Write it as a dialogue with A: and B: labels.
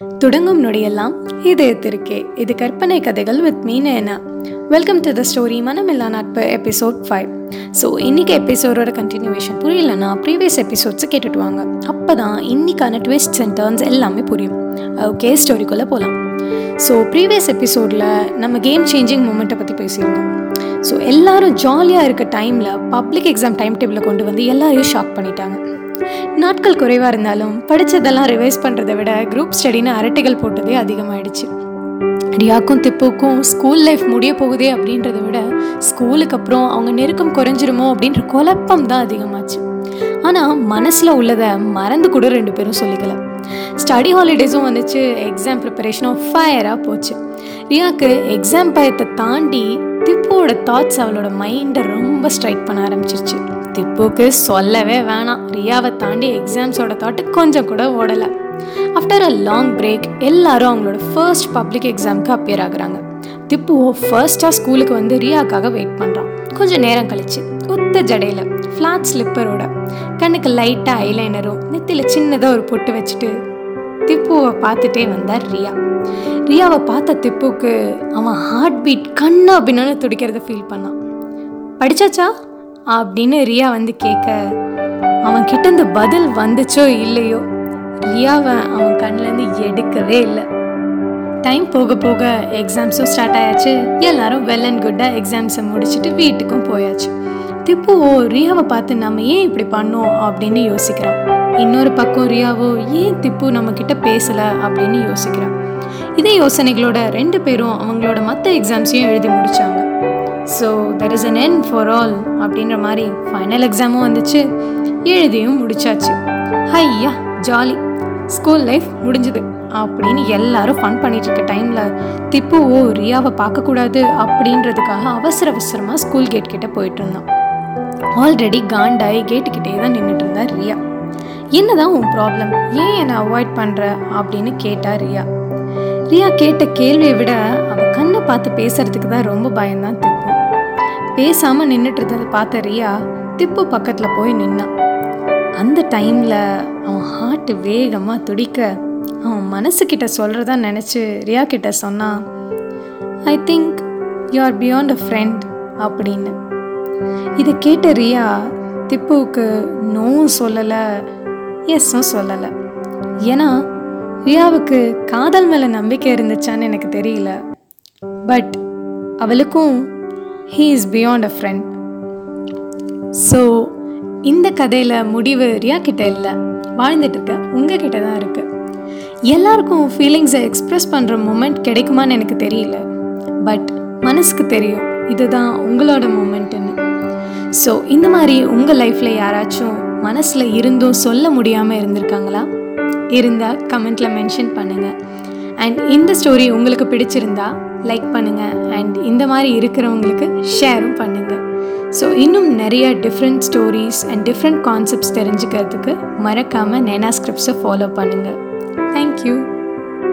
A: தொடங்கும் நொடியெல்லாம் இதயத்திற்கே இது கற்பனை கதைகள் with Meena welcome to the story மனமில்லா நட்பு எபிசோட் ஃபைவ் ஸோ இன்னைக்கு எபிசோடோட கண்டினியூவேஷன் புரியலன்னா ப்ரீவியஸ் எபிசோட்ஸை கேட்டுட்டு வாங்க அப்போ தான் இன்னைக்கான ட்விஸ்ட்ஸ் அண்ட் டர்ன்ஸ் எல்லாமே புரியும் ஓகே ஸ்டோரிக்குள்ளே போகலாம் ஸோ ப்ரீவியஸ் எபிசோடில் நம்ம கேம் சேஞ்சிங் மூமெண்ட்டை பற்றி பேசியிருந்தோம் ஸோ எல்லாரும் ஜாலியாக இருக்க டைமில் பப்ளிக் எக்ஸாம் டைம் டேபிளை கொண்டு வந்து எல்லாரையும் ஷாக் பண்ணிட்டாங்க. நாட்கள் குறைவாக இருந்தாலும் படித்ததெல்லாம் ரிவைஸ் பண்ணுறதை விட குரூப் ஸ்டடின்னு அரட்டைகள் போட்டதே அதிகமாகிடுச்சு ரியாக்கும் திப்புக்கும் ஸ்கூல் லைஃப் முடிய போகுதே அப்படின்றத விட ஸ்கூலுக்கு அப்புறம் அவங்க நெருக்கம் குறைஞ்சிருமோ அப்படின்ற குழப்பம் தான் அதிகமாச்சு. ஆனால் மனசில் உள்ளதை மறந்து கூட ரெண்டு பேரும் சொல்லிக்கல. ஸ்டடி ஹாலிடேஸும் வந்துச்சு. எக்ஸாம் ப்ரிப்பரேஷனும் ஃபயராக போச்சு. ரியாக்கு எக்ஸாம் பயத்தை தாண்டி திப்புவோட தாட்ஸ் அவளோட மைண்டை ரொம்ப ஸ்ட்ரைக் பண்ண ஆரம்பிச்சிருச்சு. திப்புக்கு சொல்லவே வேணாம். ரியாவை தாண்டி எக்ஸாம்ஸோட தாட்டு கொஞ்சம் கூட ஓடலை. ஆஃப்டர் அ லாங் பிரேக் எல்லாரும் அவங்களோட ஃபர்ஸ்ட் பப்ளிக் எக்ஸாம்க்கு அப்பியர் ஆகுறாங்க. திப்புவோ ஃபர்ஸ்டாக ஸ்கூலுக்கு வந்து ரியாக்காக வெயிட் பண்ணுறான் கொஞ்சம் நேரம் கழிச்சு ஒத்த ஜடையில் ஃப்ளாட் ஸ்லிப்பரோட கண்ணுக்கு லைட்டாக ஐலைனரும் நெத்தியில் சின்னதாக ஒரு பொட்டு வச்சுட்டு திப்புவை பார்த்துட்டே வந்தார் ரியா. ரியாவை பார்த்த திப்புக்கு அவன் ஹார்ட் பீட் கண்ணா அப்படின்னு துடிக்கிறத ஃபீல் பண்ணான். படிச்சாச்சா? அப்படின்னு ரியா வந்து கேட்க அவன் கிட்டேருந்து பதில் வந்துச்சோ இல்லையோ? ரியாவை அவன் கண்ணிலேருந்து எடுக்கவே இல்லை. டைம் போக போக எக்ஸாம்ஸும் ஸ்டார்ட் ஆயாச்சு. எல்லாரும் வெல் அண்ட் குட்டாக எக்ஸாம்ஸை முடிச்சுட்டு வீட்டுக்கும் போயாச்சு. திப்புவோ ரியாவை பார்த்து நம்ம ஏன் இப்படி பண்ணோம்? அப்படின்னு யோசிக்கிறான். இன்னொரு பக்கம் ரியாவோ ஏன் திப்பு நம்ம கிட்ட பேசல? அப்படின்னு யோசிக்கிறான். இதே யோசனைகளோட ரெண்டு பேரும் அவங்களோட மற்ற எக்ஸாம்ஸையும் எழுதி முடிச்சாங்க. So there is an end for all அப்படின்ற மாதிரி ஃபைனல் எக்ஸாமும் வந்துச்சு. எழுதியும் முடிச்சாச்சு. ஹையா ஜாலி. ஸ்கூல் லைஃப் முடிஞ்சுது அப்படின்னு எல்லாரும் ஃபன் பண்ணிட்டு இருக்க டைமில் திப்புவோ ரியாவை பார்க்கக்கூடாது அப்படின்றதுக்காக அவசர அவசரமாக ஸ்கூல் கேட் கிட்ட போயிட்டு இருந்தான். ஆல்ரெடி காண்டாகி கேட்டுக்கிட்டே தான் நின்றுட்டு இருந்தா ரியா. என்னதான் உன் ப்ராப்ளம் ஏன் என்னை அவாய்ட் பண்ணுற அப்படின்னு கேட்டா ரியா. ரியா கேட்ட கேள்வியை விட அவ கண்ணை பார்த்து பேசுறதுக்கு தான் ரொம்ப பயம்தான் திப்பு. பேசாமல் நின்றுட்டு இருந்ததை பார்த்த ரியா திப்பு பக்கத்தில் போய் நின்னான் அந்த டைமில் அவன் ஹார்ட் வேகமாக துடிக்க அவன் மனசுக்கிட்ட சொல்கிறதா நினச்சி ரியா கிட்ட சொன்னான் I think you are beyond a friend அப்படின்னு. இதை கேட்ட ரியா திப்புவுக்கு நோவும் சொல்லலை எஸ்ஸும் சொல்லலை. ஏன்னா ரியாவுக்கு காதல் மேலே நம்பிக்கை இருந்துச்சான்னு எனக்கு தெரியல. பட் அவளுக்கும் he is beyond a friend so இந்த கதையில் முடிவு ரியா கிட்ட இல்லை. வாழ்ந்துட்டு இருக்க. உங்ககிட்ட தான் இருக்கு. எல்லாருக்கும் ஃபீலிங்ஸை எக்ஸ்ப்ரெஸ் பண்ணுற மூமெண்ட் கிடைக்குமான்னு எனக்கு தெரியல. பட் மனசுக்கு தெரியும். இதுதான் உங்களோட மூமெண்ட்டுன்னு ஸோ இந்த மாதிரி உங்கள் லைஃப்பில் யாராச்சும் மனசில் இருந்தும் சொல்ல முடியாமல் இருந்திருக்காங்களா? இருந்தால் கமெண்ட்டில் மென்ஷன் பண்ணுங்கள் அண்ட் இந்த ஸ்டோரி உங்களுக்கு பிடிச்சிருந்தா லைக் பண்ணுங்கள் அண்ட் இந்த மாதிரி இருக்கிறவங்களுக்கு ஷேரும் பண்ணுங்கள் ஸோ இன்னும் நிறைய different stories and different concepts தெரிஞ்சுக்கிறதுக்கு மறக்காமல் நேனா ஸ்கிரிப்ட்ஸை ஃபாலோ பண்ணுங்கள் தேங்க்யூ